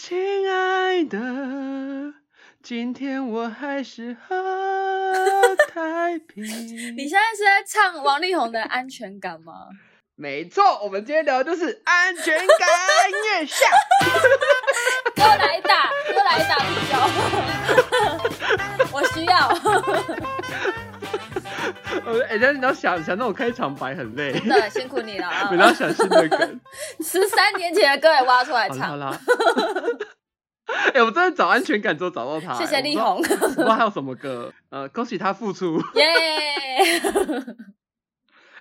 亲爱的，今天我还是喝太平。你现在是在唱王力宏的《安全感》吗？没错，我们今天聊的就是安全感月下。给我来一打，给我来一打不交，我需要。呃，哎、但是你要想想那种开场白很累，真的辛苦你了啊每！当想新的歌。十三年前的歌也挖出来唱，好啦好啦。哎、我真的找安全感之后找到他、谢谢力宏。宏，我不知道还有什么歌，呃，恭喜他复出。耶！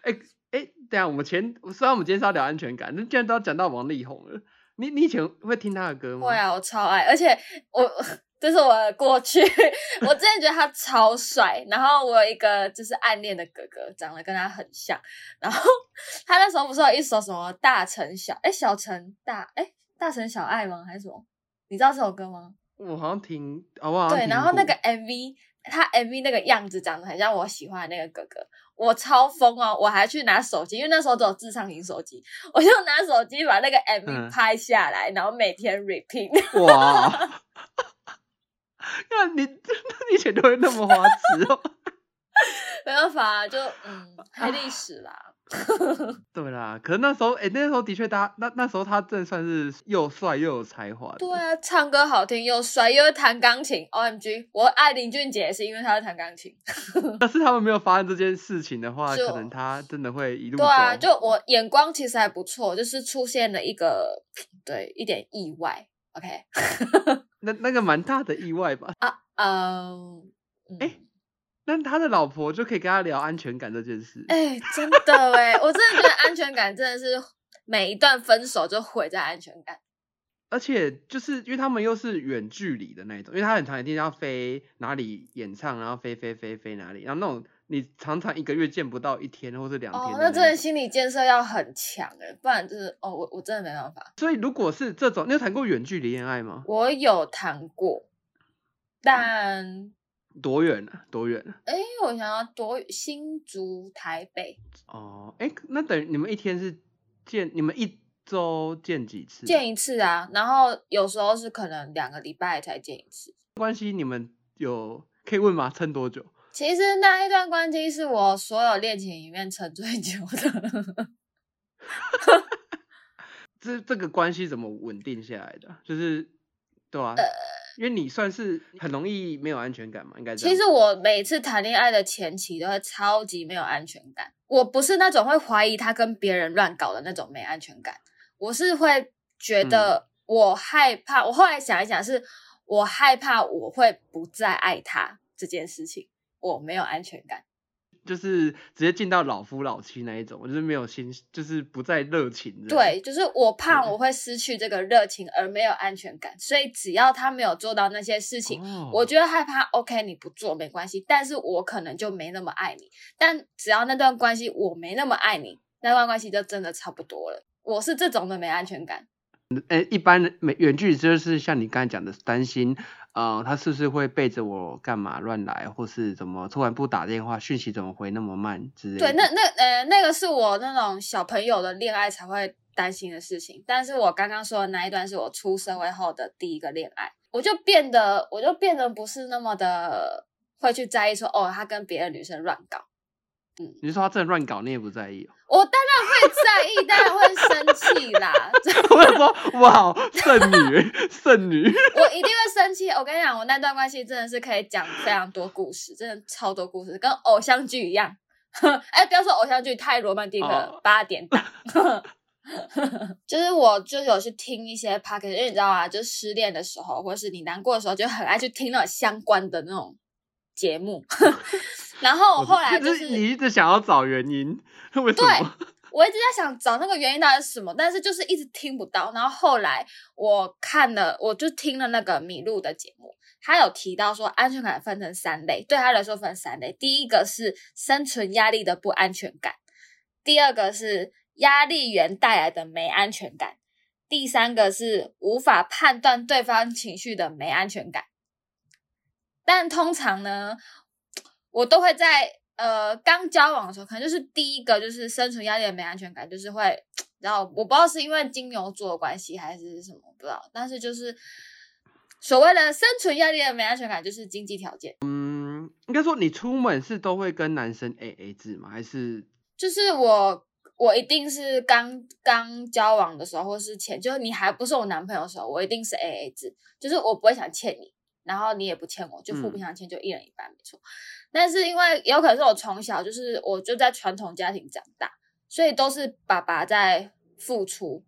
哎、哎、等下我们前虽然我们今天是要聊安全感，那既然都要讲到王力宏了，你你以前会听他的歌吗？会啊，我超爱，而且我这是我的过去，我之前觉得他超帅，然后我有一个就是暗恋的哥哥，长得跟他很像，然后他那时候不是有一首什么大城小哎小城大哎大城小爱吗还是什么？你知道这首歌吗？我好像听，好不好像对，然后那个 MV，他 MV 那个样子长得很像我喜欢的那个哥哥，我超疯哦！我还去拿手机，因为那时候只有智障型手机，我就拿手机把那个 MV 嗯拍下来，然后每天 repeat。哇，那 你 你以前都会那么花痴哦？没办法啊，就嗯，黑历史啦。对啦，可是那时候，哎、那时候的确他，那那时候他真的算是又帅又有才华的。对啊，唱歌好听又帅，又会弹钢琴。OMG，我爱林俊杰也是因为他会弹钢琴。但是他们没有发生这件事情的话，可能他真的会一路对啊，就我眼光其实还不错，就是出现了一个对一点意外。OK，那那个蛮大的意外吧？啊，嗯哎那他的老婆就可以跟他聊安全感这件事。哎、真的哎，我真的觉得安全感真的是每一段分手就毁在安全感。而且就是因为他们又是远距离的那一种，因为他很长一定要飞哪里演唱，然后飞飞飞飞哪里，然后那种你常常一个月见不到一天或者两天哦，那真的心理建设要很强哎，不然就是哦，我我真的没办法。所以如果是这种，你有谈过远距离恋爱吗？我有谈过，但多远啊？多远啊？哎，我想要多新竹、台北哦，哎，那等于你们一天是见，你们一周见几次？见一次啊，然后有时候是可能两个礼拜才见一次。关系你们有可以问吗？撑多久？其实那一段关系是我所有恋情里面沉最久的。这这个关系怎么稳定下来的？就是对啊，呃因为你算是很容易没有安全感嘛，应该其实我每次谈恋爱的前期都会超级没有安全感，我不是那种会怀疑他跟别人乱搞的那种没安全感，我是会觉嗯得我害怕。我后来想一想，是我害怕我会不再爱他这件事情，我没有安全感。就是直接进到老夫老妻那一种，我就是没有心，就是不再热情。对，就是我怕我会失去这个热情而没有安全感，所以只要他没有做到那些事情，哦我觉得害怕。OK，你不做没关系，但是我可能就没那么爱你。但只要那段关系我没那么爱你，那段关系就真的差不多了。我是这种的没安全感。诶，一般的美远距离就是像你刚才讲的，担心，呃，他是不是会背着我干嘛乱来，或是怎么突然不打电话，讯息怎么回那么慢之类的。对，那那呃，那个是我那种小朋友的恋爱才会担心的事情。但是我刚刚说的那一段是我出社会后的第一个恋爱，我就变得，我就变得不是那么的会去在意说，哦，他跟别的女生乱搞。嗯你说他真的乱搞，你也不在意、哦？我当然会在意，当然会生气啦。我想说，哇，剩女，剩女，我一定会生气。我跟你讲，我那段关系真的是可以讲非常多故事，真的超多故事，跟偶像剧一样。哎，不要说偶像剧太罗曼蒂克八点档。就是我就有去听一些 p o c a s t 因为你知道啊，就是失恋的时候，或是你难过的时候，就很爱去听那种相关的那种节目。然后我后来就就是你一直想要找原因，为什么？我一直在想找那个原因到底是什么，但是就是一直听不到。然后后来我看了，我就听了那个米露的节目，他有提到说安全感分成三类，对他来说分三类。第一个是生存压力的不安全感，第二个是压力源带来的没安全感，第三个是无法判断对方情绪的没安全感。但通常呢，我都会在呃刚交往的时候，可能就是第一个就是生存压力的没安全感，就是会然后我不知道是因为金牛座的关系还是什么，不知道。但是就是所谓的生存压力的没安全感，就是经济条件。嗯，应该说你出门是都会跟男生 A A 制吗？还是就是我，我一定是刚刚交往的时候，或是前，就是你还不是我男朋友的时候，我一定是 A A 制，就是我不会想欠你，然后你也不欠我，就互不相欠，就一人一半，没错。但是因为有可能是我从小就是我就在传统家庭长大，所以都是爸爸在付出，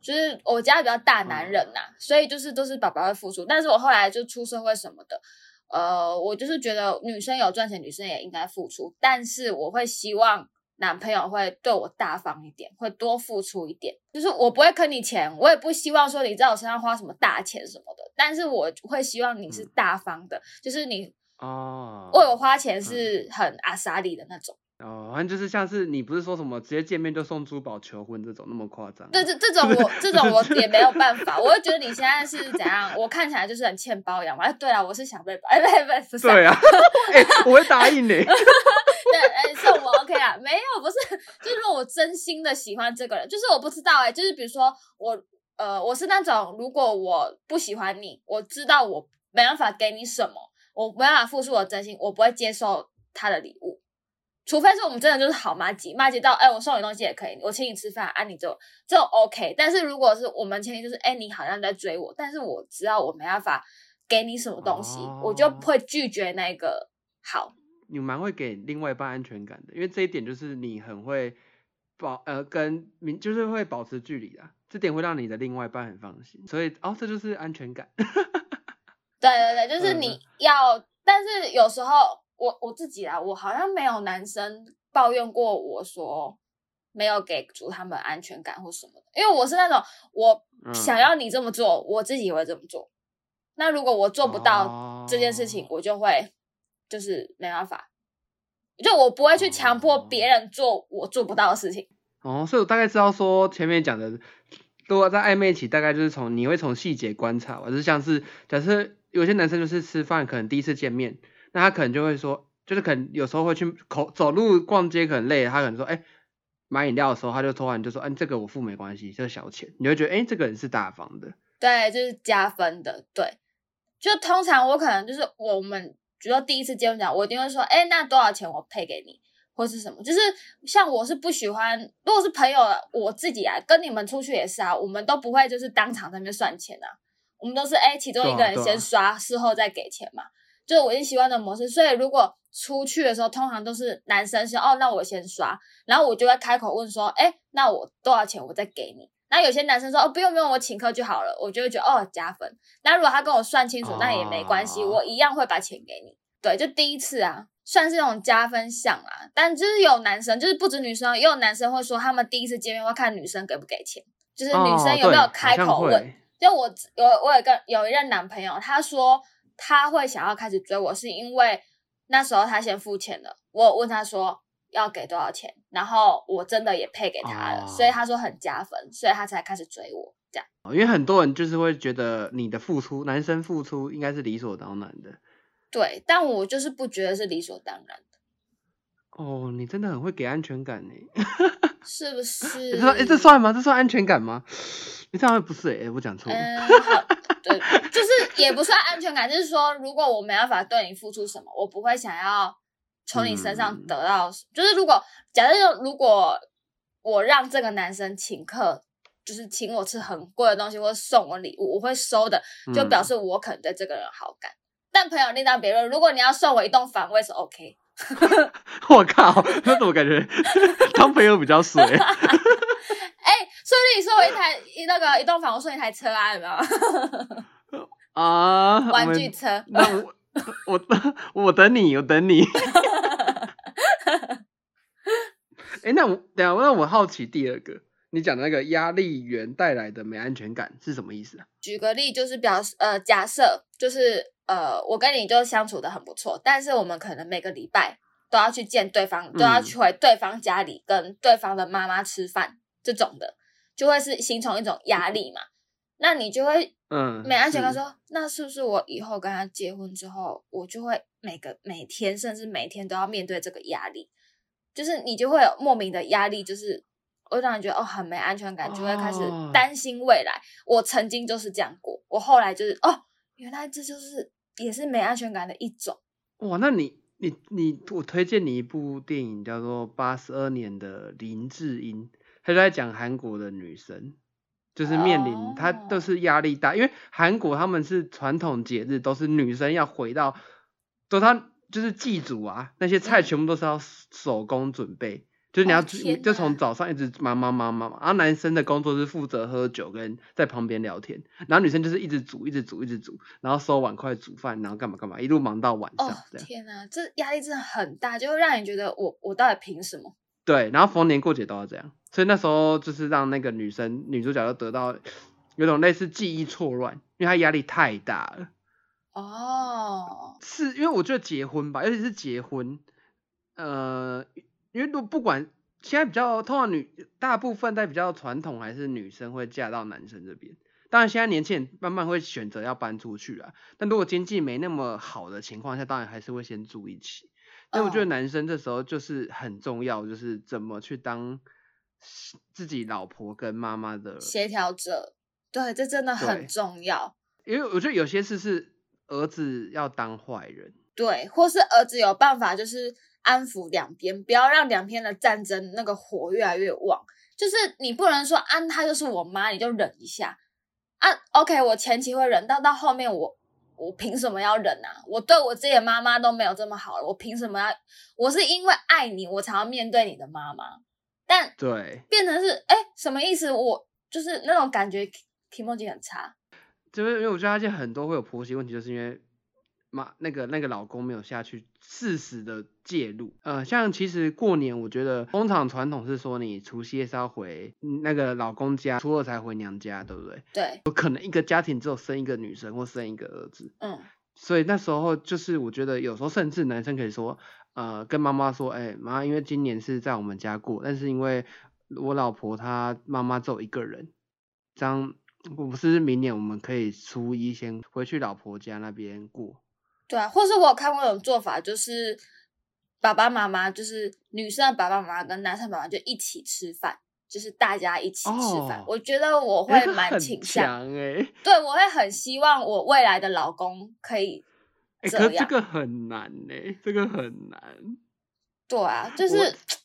就是我家比较大男人呐、所以就是都是爸爸会付出。但是我后来就出社会什么的，呃，我就是觉得女生有赚钱，女生也应该付出，但是我会希望男朋友会对我大方一点，会多付出一点。就是我不会坑你钱，我也不希望说你在我身上花什么大钱什么的，但是我会希望你是大方的，就是你哦为我花钱是很阿莎里的那种。哦，反正就是像是你不是说什么直接见面就送珠宝求婚这种那么夸张？对，这这种我 这种我也没有办法，我会觉得你现在是怎样？我看起来就是很欠包养嘛。哎，对了，我是想被包，哎，不不不是啊，对啊，哎、我会答应你。没有，不是，就是如果我真心的喜欢这个人，就是我不知道哎、就是比如说我呃，我是那种如果我不喜欢你，我知道我没办法给你什么，我没办法付出我真心，我不会接受他的礼物。除非是我们真的就是好妈吉，妈吉到哎，我送你东西也可以，我请你吃饭，啊，你就就 OK。但是如果是我们前提就是哎，你好像在追我，但是我知道我没办法给你什么东西，我就哦会拒绝那个好。你蛮会给另外一半安全感的，因为这一点就是你很会保呃跟明就是会保持距离啊，这点会让你的另外一半很放心，所以哦这就是安全感。对对对，就是嗯你要，但是有时候我我自己啊，我好像没有男生抱怨过我说没有给足他们安全感或什么的，因为我是那种我嗯想要你这么做，我自己也会这么做。那如果我做不到这件事情，哦我就会就是没办法，就我不会去强迫别人做我做不到的事情。哦，所以我大概知道说前面讲的，如果在暧昧期，大概就是从你会从细节观察吧，就是像是假设有些男生就是吃饭可能第一次见面，那他可能就会说，就是可能有时候会去口走路逛街可能累了，他可能说，哎、买饮料的时候他就突然就说，嗯、这个我付没关系，这是小钱，你会觉得，哎、这个人是大方的。对，就是加分的。对，就通常我可能就是我们，比如说第一次见面讲，我一定会说，哎，那多少钱我配给你，或是什么。就是像我是不喜欢，如果是朋友，我自己啊，跟你们出去也是啊，我们都不会就是当场在那边算钱啊，我们都是哎，其中一个人先刷，事后再给钱嘛。就是我已经习惯的模式，所以如果出去的时候，通常都是男生先哦，那我先刷，然后我就会开口问说，哎，那我多少钱我再给你？那有些男生说哦，不用不用，我请客就好了，我就会觉得哦加分。那如果他跟我算清楚，那也没关系，哦我一样会把钱给你。对，就第一次啊，算是那种加分项啊。但就是有男生，就是不止女生，也有男生会说他们第一次见面会看女生给不给钱，就是女生有没有开口问。就我有我有一个有一任男朋友，他说他会想要开始追我，是因为那时候他先付钱了。我问他说要给多少钱，然后我真的也配给他了，哦所以他说很加分，所以他才开始追我这样。因为很多人就是会觉得你的付出，男生付出应该是理所当然的。对，但我就是不觉得是理所当然的，哦，你真的很会给安全感呢。是不是？你说，哎、这算吗？这算安全感吗？你这样不是哎、我讲错了。嗯，好，对，就是也不算安全感，就是说，如果我没办法对你付出什么，我不会想要从你身上嗯得到。就是如果假设如果我让这个男生请客，就是请我吃很贵的东西，或者送我礼物，我会收的，就表嗯示我可能对这个人好感。但朋友另当别论，如果你要送我一栋房，我也是 OK。我靠，那怎么感觉当朋友比较水？哎、说不定你送我一台一那个一栋房，我送你一台车啊，有没有？啊，玩具车。那我我 我等你，我等你。哎、那我等下，那我好奇第二个，你讲的那个压力源带来的没安全感是什么意思啊？举个例，就是表示呃，假设就是呃，我跟你就相处的很不错，但是我们可能每个礼拜都要去见对方，都要嗯去回对方家里跟对方的妈妈吃饭，这种的就会是形成一种压力嘛。那你就会嗯，没安全感是说，那是不是我以后跟他结婚之后，我就会每个每天甚至每天都要面对这个压力？就是你就会有莫名的压力，就是会让你觉得哦很没安全感，就会开始哦担心未来。我曾经就是这样过，我后来就是哦，原来这就是也是没安全感的一种。哇，那你你你，我推荐你一部电影叫做《八十二年的林志英》，他就在讲韩国的女生，就是面临他都哦是压力大，因为韩国他们是传统节日都是女生要回到，都他就是祭祖啊，那些菜嗯全部都是要手工准备。就是你要就从早上一直忙忙忙忙忙，然后男生的工作是负责喝酒跟在旁边聊天，然后女生就是一直煮一直煮一直煮，然后收碗筷煮饭，然后干嘛干嘛，一路忙到晚上哦。天哪，这压力真的很大，就会让你觉得我我到底凭什么？对，然后逢年过节都要这样，所以那时候就是让那个女生女主角就得到有种类似记忆错乱，因为她压力太大了。哦，是因为我觉得结婚吧，尤其是结婚，呃，因为都不管现在比较通常女大部分在比较传统还是女生会嫁到男生这边。当然，现在年轻人慢慢会选择要搬出去啊。但如果经济没那么好的情况下，当然还是会先住一起。但我觉得哦男生这时候就是很重要，就是怎么去当自己老婆跟妈妈的协调者，对，这真的很重要。因为我觉得有些事是儿子要当坏人，对，或是儿子有办法，就是安抚两边，不要让两边的战争那个火越来越旺。就是你不能说啊，她就是我妈，你就忍一下啊。OK，我前期会忍，到到后面我我凭什么要忍啊？我对我自己的妈妈都没有这么好了，我凭什么要？我是因为爱你，我才要面对你的妈妈，但对，变成是哎，什么意思？我就是那种感觉 e m o j 很差。就是因为我觉得他现在很多会有婆媳问题，就是因为妈那个那个老公没有下去适时的介入。呃，像其实过年，我觉得通常传统是说你除夕夜是要回嗯那个老公家，初二才回娘家，对不对？对，有可能一个家庭只有生一个女生或生一个儿子，嗯，所以那时候就是我觉得有时候甚至男生可以说，呃，跟妈妈说，哎、妈，因为今年是在我们家过，但是因为我老婆她妈妈只有一个人，这样我不是明年我们可以初一先回去老婆家那边过。对啊，或是我有看过一种做法，就是爸爸妈妈，就是女生的爸爸妈妈跟男生爸爸就一起吃饭，就是大家一起吃饭。哦我觉得我会蛮倾向，强哎、对我会很希望我未来的老公可以哎、这可这。个很难哎、这个很难，对啊，就是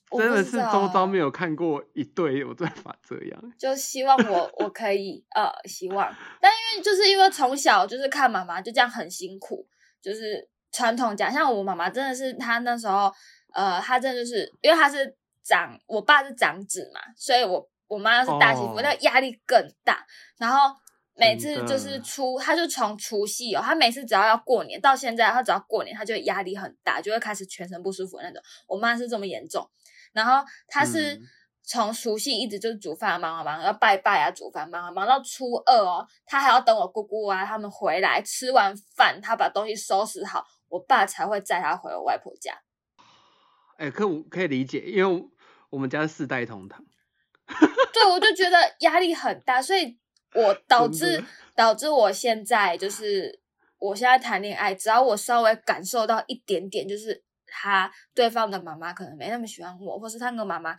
真的是周遭啊没有看过一对有办法这样。就希望我我可以呃希望，但因为就是因为从小就是看妈妈就这样很辛苦，就是传统讲，像我妈妈真的是她那时候呃，她真的就是因为她是长，我爸是长子嘛，所以我我妈是大媳妇，哦那个压力更大，然后。每次就是初，他就从除夕哦，他每次只要要过年，到现在他只要过年，他就压力很大，就会开始全身不舒服那种。我妈是这么严重，然后她是嗯从除夕一直就是煮饭忙啊忙，要拜拜啊，煮饭忙啊忙到初二哦，她还要等我姑姑啊他们回来，吃完饭她把东西收拾好，我爸才会载她回我外婆家。哎、可我可以理解，因为我我们家是四代同堂。对，我就觉得压力很大，所以我 导致的导致我现在就是我现在谈恋爱，只要我稍微感受到一点点，就是他对方的妈妈可能没那么喜欢我，或是他那个妈妈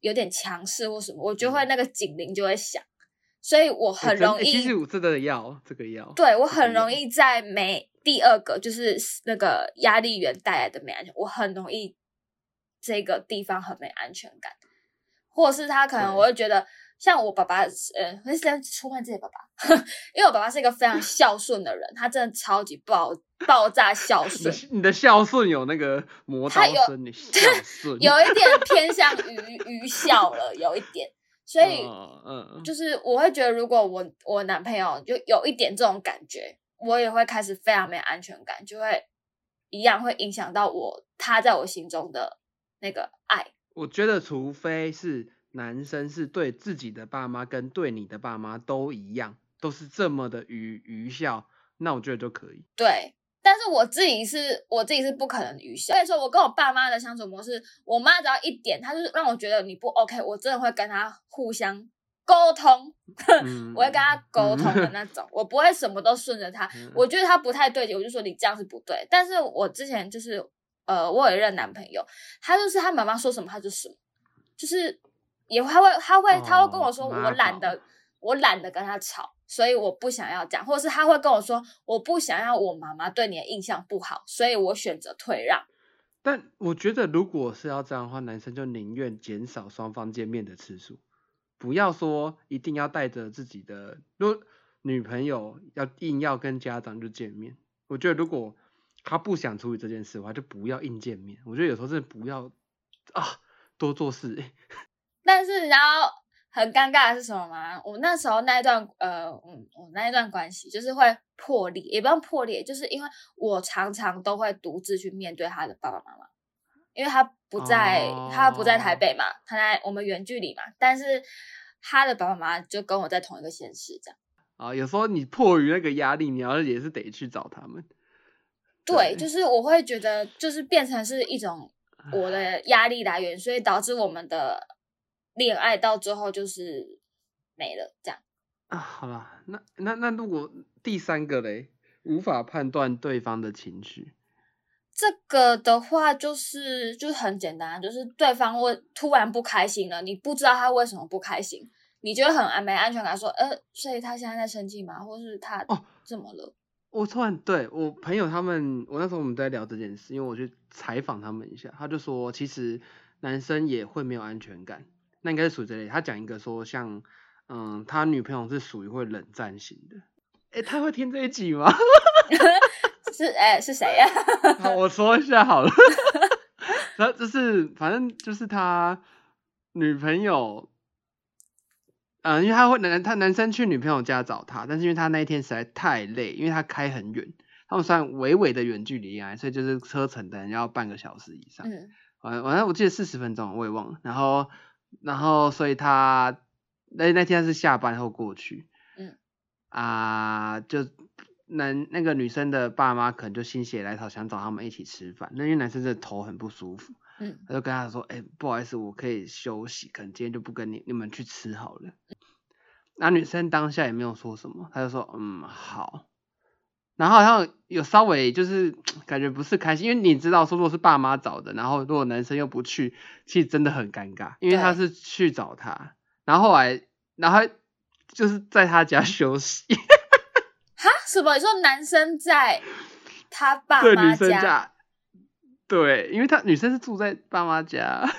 有点强势或什么，我就会那个警铃就会响，所以我很容易，其实我真的要这个要。对我很容易在没第二个就是那个压力源带来的没安全，我很容易这个地方很没安全感，或者是他可能我会觉得像我爸爸，呃，我是先出卖自己的爸爸，因为我爸爸是一个非常孝顺的人，他真的超级爆爆炸孝你顺的，你的孝顺有那个磨刀他有声，你孝 顺有一点偏向于愚孝了，有一点，所以嗯嗯，就是我会觉得，如果我我男朋友就有一点这种感觉，我也会开始非常没安全感，就会一样会影响到我他在我心中的那个爱。我觉得除非是男生是对自己的爸妈跟对你的爸妈都一样，都是这么的愚愚孝，那我觉得就可以。对，但是我自己是我自己是不可能愚孝。所以说我跟我爸妈的相处模式，我妈只要一点，她就是让我觉得你不 OK，我真的会跟她互相沟通，嗯我会跟她沟通的那 种，我不会什么都顺着她。嗯我觉得他不太对劲，我就说你这样是不对。但是我之前就是呃，我有一任男朋友，他就是他妈妈说什么他就什么，就是也他会他会他会跟我说，我懒宝得我懒得跟他吵，所以我不想要讲，或者是他会跟我说，我不想要我妈妈对你的印象不好，所以我选择退让。但我觉得，如果是要这样的话，男生就宁愿减少双方见面的次数，不要说一定要带着自己的，如女朋友要硬要跟家长就见面，我觉得如果他不想处理这件事的话，就不要硬见面。我觉得有时候真的不要啊，多做事、欸。但是然后很尴尬的是什么吗？我那时候那一段呃，我，我那一段关系就是会破裂，也不用破裂，就是因为我常常都会独自去面对他的爸爸妈妈，因为他不在，他不在台北嘛，他在我们远距离嘛，但是他的爸爸妈妈就跟我在同一个县市，这样。啊，有时候你迫于那个压力，你要也是得去找他们。对，就是我会觉得，就是变成是一种我的压力来源，所以导致我们的恋爱到最后就是没了，这样。啊，好啦，那那那如果第三个嘞，无法判断对方的情绪，这个的话就是就是很简单，就是对方会突然不开心了，你不知道他为什么不开心，你觉得很安没安全感，说呃，所以他现在在生气吗？或是他哦怎么了？我突然对我朋友他们，我那时候我们在聊这件事，因为我去采访他们一下，他就说其实男生也会没有安全感，那应该是属于这类。他讲一个说像，嗯，他女朋友是属于会冷战型的，诶，他会听这一集吗？是哎、是谁呀、好，我说一下好了，然后就是反正就是他女朋友，嗯、因为他会男他男生去女朋友家找他，但是因为他那一天实在太累，因为他开很远，他们算微微的远距离恋爱，所以就是车程等要半个小时以上。嗯反反正我记得四十分钟，我也忘了。然后然后所以他那那天是下班后过去，嗯啊、就男那个女生的爸妈可能就心血来潮想找他们一起吃饭，那因为男生的头很不舒服，嗯他就跟他说：“哎、不好意思，我可以休息，可能今天就不跟你你们去吃好了。”那女生当下也没有说什么，她就说：“嗯，好。”然后好像有稍微就是 感觉不是开心，因为你知道说如果是爸妈找的，然后如果男生又不去，其实真的很尴尬，因为他是去找他，然后后来然后他就是在他家休息，哈，什么？你说男生在他爸对妈女生家，对，因为他女生是住在爸妈家，哈，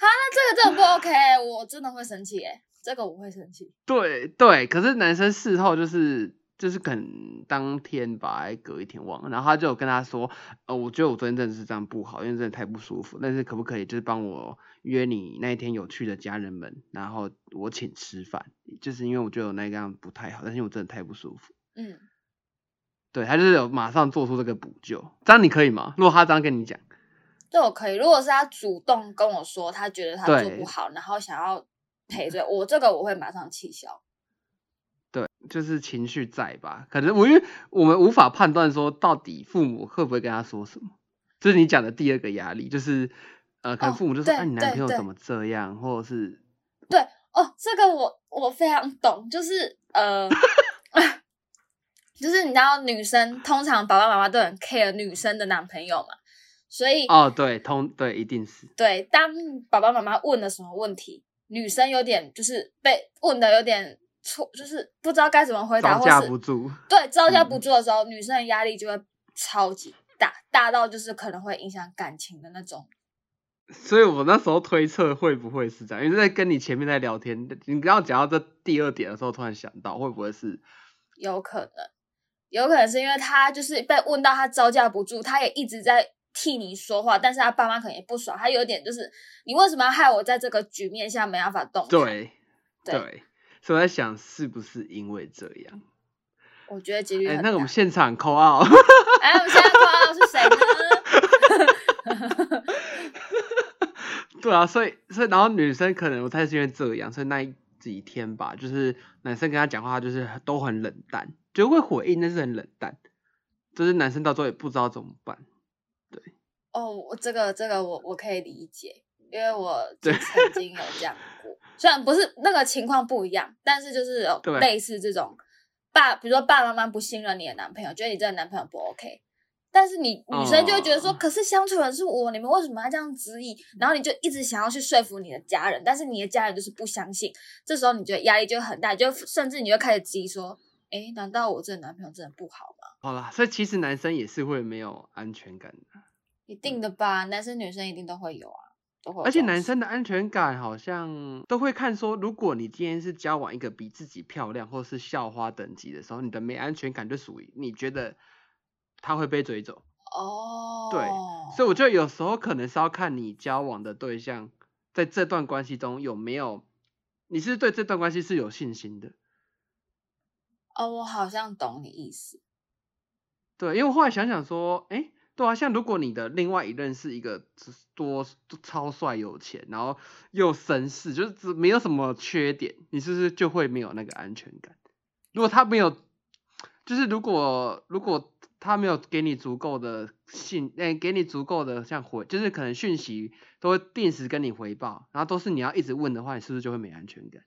那这个真的不 OK，我真的会生气哎，这个我会生气。对对，可是男生事后就是就是可能当天吧，还隔一天忘了，然后他就有跟他说，呃，我觉得我昨天真的是这样不好，因为真的太不舒服，但是可不可以就是帮我约你那一天有去的家人们，然后我请吃饭，就是因为我觉得我那个样不太好，但是我真的太不舒服。嗯，对他就是有马上做出这个补救，这样你可以吗？如果他这样跟你讲，这我可以。如果是他主动跟我说他觉得他做不好，然后想要赔罪，我这个我会马上气消。对，就是情绪在吧？可能我因为我们无法判断说到底父母会不会跟他说什么，就是你讲的第二个压力，就是呃，可能哦父母就说，对啊，你男朋友怎么这样，或者是对哦，这个我我非常懂，就是呃，就是你知道女生通常爸爸妈妈都很 care 女生的男朋友嘛，所以哦，对，通对，一定是对，当爸爸妈妈问了什么问题，女生有点就是被问的有点错，就是不知道该怎么回答，招架或是不住。对招架嗯不住的时候，女生的压力就会超级大，大到就是可能会影响感情的那种。所以我那时候推测会不会是这样，因为在跟你前面在聊天，你刚刚讲到这第二点的时候，突然想到会不会是有可能，有可能是因为他就是被问到他招架不住，他也一直在替你说话，但是他爸妈可能也不爽，他有点就是你为什么要害我在这个局面下没办法动对对，所以我在想是不是因为这样？我觉得几率哎。那个我们现场扣二。哎，我们现在夸是谁呢？对啊，所以所以然后女生可能不太是因为这样，所以那几天吧，就是男生跟她讲话，就是都很冷淡，就会回应，但是很冷淡，就是男生到最后也不知道怎么办。对哦，我这个这个我我可以理解，因为我曾经有这样过，虽然不是那个情况不一样，但是就是有对类似这种爸，比如说爸爸妈妈不信任你的男朋友，觉得你这个男朋友不 OK，但是你女生就会觉得说，哦可是相处的人是我，你们为什么要这样质疑？然后你就一直想要去说服你的家人，但是你的家人就是不相信。这时候你觉得压力就很大，就甚至你就开始质疑说，诶，难道我这个男朋友真的不好吗？好啦，所以其实男生也是会没有安全感的，一定的吧，男生女生一定都会有啊，而且男生的安全感好像都会看说，如果你今天是交往一个比自己漂亮或是校花等级的时候，你的没安全感就属于你觉得他会被追走。哦，对所以我觉得有时候可能是要看你交往的对象在这段关系中有没有，你是对这段关系是有信心的。哦，我好像懂你意思。对，因为我后来想想说，哎，对啊，像如果你的另外一任是一个多超帅有钱，然后又绅士，就是没有什么缺点，你是不是就会没有那个安全感？如果他没有，就是如果如果他没有给你足够的信，哎，给你足够的像回，就是可能讯息都会定时跟你回报，然后都是你要一直问的话，你是不是就会没安全感？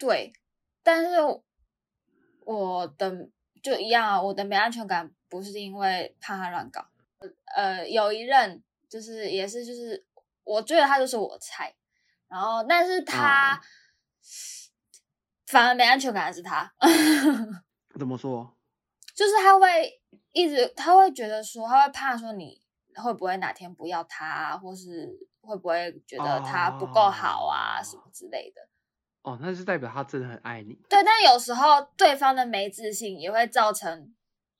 对，但是我的就一样啊，我的没安全感不是因为怕他乱搞，呃，有一任就是也是就是我觉得他就是我菜，然后但是他、哦反而没安全感的是他，怎么说？就是他会一直他会觉得说他会怕说你会不会哪天不要他啊，或是会不会觉得他不够好啊、哦什么之类的。哦，那是代表他真的很爱你。对，但有时候对方的没自信也会造成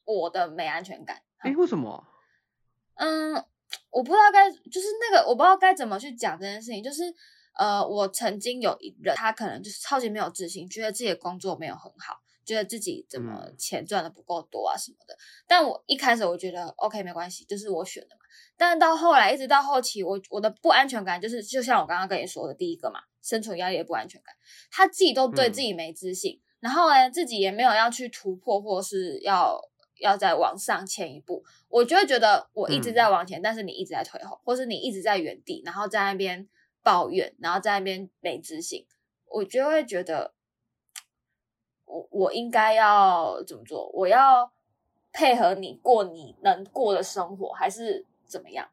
我的没安全感。哎，为什么？嗯，我不知道该就是那个我不知道该怎么去讲这件事情，就是呃，我曾经有一任，他可能就是超级没有自信，觉得自己的工作没有很好，觉得自己怎么嗯钱赚的不够多啊什么的。但我一开始我觉得 OK 没关系，就是我选的嘛。但是到后来，一直到后期，我我的不安全感就是，就像我刚刚跟你说的第一个嘛，生存压力的不安全感，他自己都对嗯自己没自信，然后呢，自己也没有要去突破，或是要要再往上前一步，我就会觉得我一直在往前，但是你一直在退后，或是你一直在原地，然后在那边抱怨，然后在那边没自信，我就会觉得，我我应该要怎么做？我要配合你过你能过的生活，还是怎么样？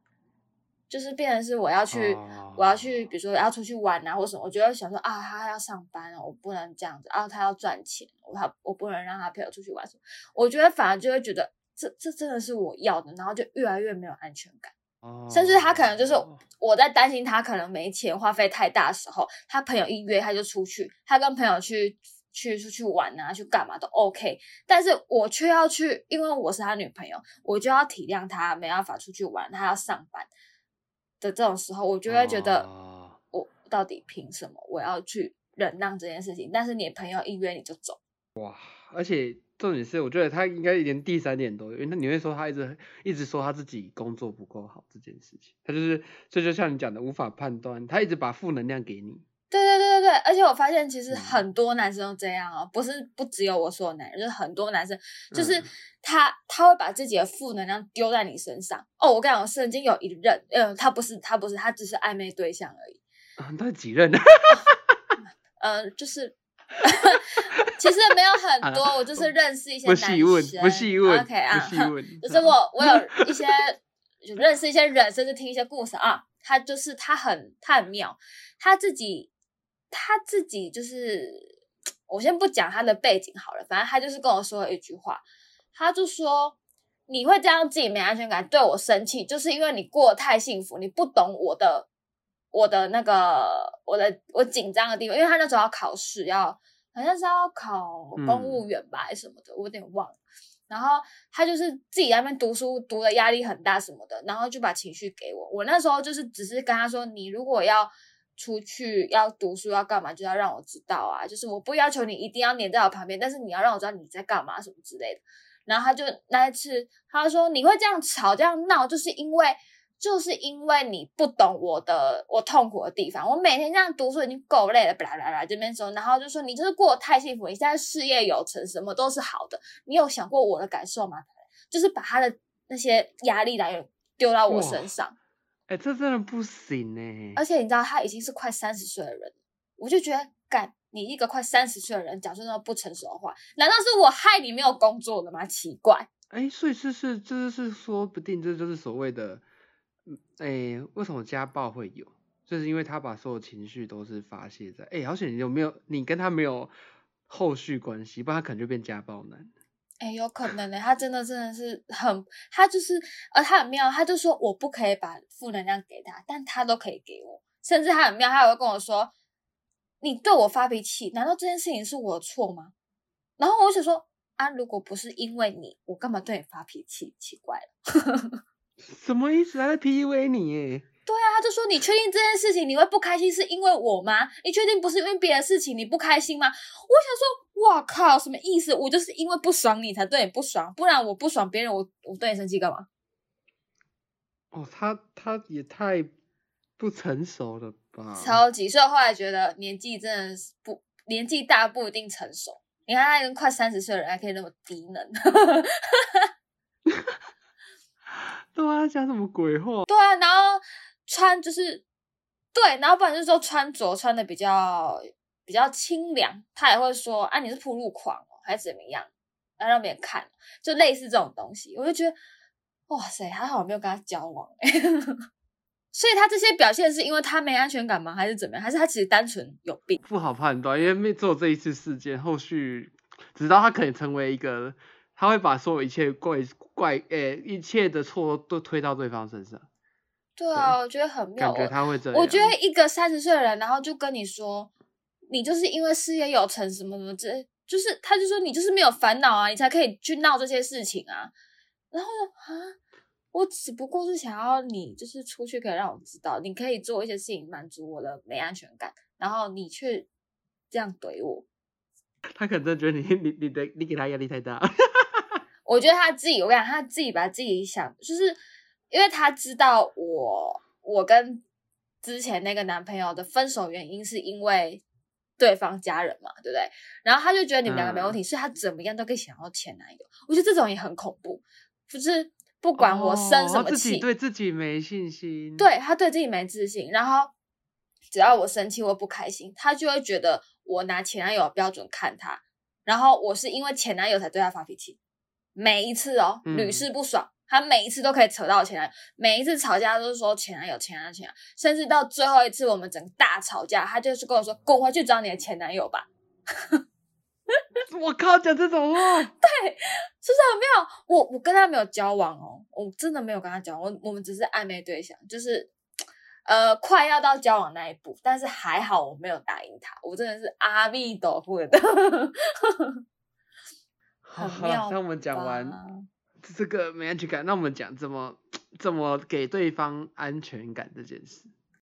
就是变成是我要去，哦我要去，比如说要出去玩啊，或什么，我就会想说啊，他要上班哦，我不能这样子啊，他要赚钱，我他我不能让他陪我出去玩什么，我觉得反而就会觉得这这真的是我要的，然后就越来越没有安全感。哦甚至他可能就是我在担心他可能没钱花费太大的时候，他朋友一约他就出去，他跟朋友去去出去玩啊，去干嘛都 OK，但是我却要去，因为我是他女朋友，我就要体谅他没办法出去玩，他要上班的这种时候，我就会觉得哦我到底凭什么我要去忍让这件事情？但是你的朋友一约你就走，哇而且重点是，我觉得他应该连第三点都有，因为你会说他一直一直说他自己工作不够好这件事情，他就是这就像你讲的无法判断，他一直把负能量给你。对对对对对，而且我发现其实嗯很多男生都这样哦，不是不只有我说的男人，就是很多男生，就是嗯他他会把自己的负能量丢在你身上。哦，我跟你讲，我曾经有一任，呃，他不是他不是他只是暧昧对象而已，啊，他几任呢？呃，就是 其实没有很多，我就是认识一些不男生，细问，不细问 OK 啊。就是我我有一些就认识一些人，甚至听一些故事啊。他就是他很他很妙，他自己他自己就是我先不讲他的背景好了，反正他就是跟我说了一句话，他就说你会这样自己没安全感，对我生气，就是因为你过得太幸福，你不懂我的我的那个我的我紧张的地方，因为他那时候要考试，要好像是要考公务员吧，还是什么的，我有点忘了。然后他就是自己在那边读书，读的压力很大什么的，然后就把情绪给我。我那时候就是只是跟他说，你如果要出去要读书要干嘛，就要让我知道啊，就是我不要求你一定要黏在我旁边，但是你要让我知道你在干嘛什么之类的。然后他就那一次他说你会这样吵这样闹，就是因为就是因为你不懂我的我痛苦的地方。我每天这样读书已经够累了，巴拉巴拉这边说，然后就说你就是过得太幸福，你现在事业有成，什么都是好的。你有想过我的感受吗？就是把他的那些压力来源丢到我身上，哎、这真的不行哎、而且你知道他已经是快三十岁的人，我就觉得干你一个快三十岁的人讲出那么不成熟的话，难道是我害你没有工作的吗？奇怪，哎，所以是是，这是说不定这就是所谓的，嗯，哎，为什么家暴会有？就是因为他把所有情绪都是发泄在，哎，而且你有没有你跟他没有后续关系，不然他可能就变家暴男。哎，有可能呢，他真的真的是很，他就是，呃，他很妙，他就说我不可以把负能量给他，但他都可以给我，甚至他很妙，他还会跟我说，你对我发脾气，难道这件事情是我的错吗？然后我就说，啊，如果不是因为你，我干嘛对你发脾气？奇怪了，什么意思？他在 PUA 你？对啊，他就说你确定这件事情你会不开心是因为我吗？你确定不是因为别的事情你不开心吗？我想说，哇靠，什么意思？我就是因为不爽你才对你不爽，不然我不爽别人，我我对你生气干嘛？哦，他他也太不成熟了吧？超级，所以后来觉得年纪真的是不年纪大不一定成熟。你看他一个快三十岁的人还可以那么低能。对啊，讲什么鬼话？对啊，然后。穿就是对，然后不然就是说穿着穿的比较比较清凉，他也会说啊你是铺路狂哦，还是怎么样，要让别人看，就类似这种东西，我就觉得哇塞，还好我没有跟他交往，所以他这些表现是因为他没安全感吗？还是怎么样？还是他其实单纯有病？不好判断，因为没做这一次事件，后续直到他可能成为一个，他会把所有一切怪怪诶一切的错都推到对方身上。对啊，我觉得很妙。感觉他会这样。我觉得一个三十岁的人，然后就跟你说，你就是因为事业有成，什么什么，这就是他就说你就是没有烦恼啊，你才可以去闹这些事情啊。然后呢啊，我只不过是想要你就是出去可以让我知道，你可以做一些事情满足我的没安全感，然后你却这样怼我。他可能觉得你你你的你给他压力太大。我觉得他自己，我跟你讲，他自己把自己想就是。因为他知道我，我跟之前那个男朋友的分手原因是因为对方家人嘛，对不对？然后他就觉得你们两个没问题，所以他怎么样都可以想要前男友。我觉得这种也很恐怖，就是不管我生什么气，对自己没信心，对他对自己没自信，然后只要我生气或不开心，他就会觉得我拿前男友的标准看他，然后我是因为前男友才对他发脾气，每一次哦屡试不爽。他每一次都可以扯到前男友，每一次吵架都是说前男友、前男友、前男友，甚至到最后一次我们整个大吵架，他就是跟我说：“滚回去找你的前男友吧。”我靠，讲这种话，对，是不是很妙？我我跟他没有交往哦，我真的没有跟他交往，我我们只是暧昧对象，就是呃快要到交往那一步，但是还好我没有答应他，我真的是阿弥陀佛的，很妙。那我们讲完。这个没安全感，那我们讲怎么怎么给对方安全感这件事。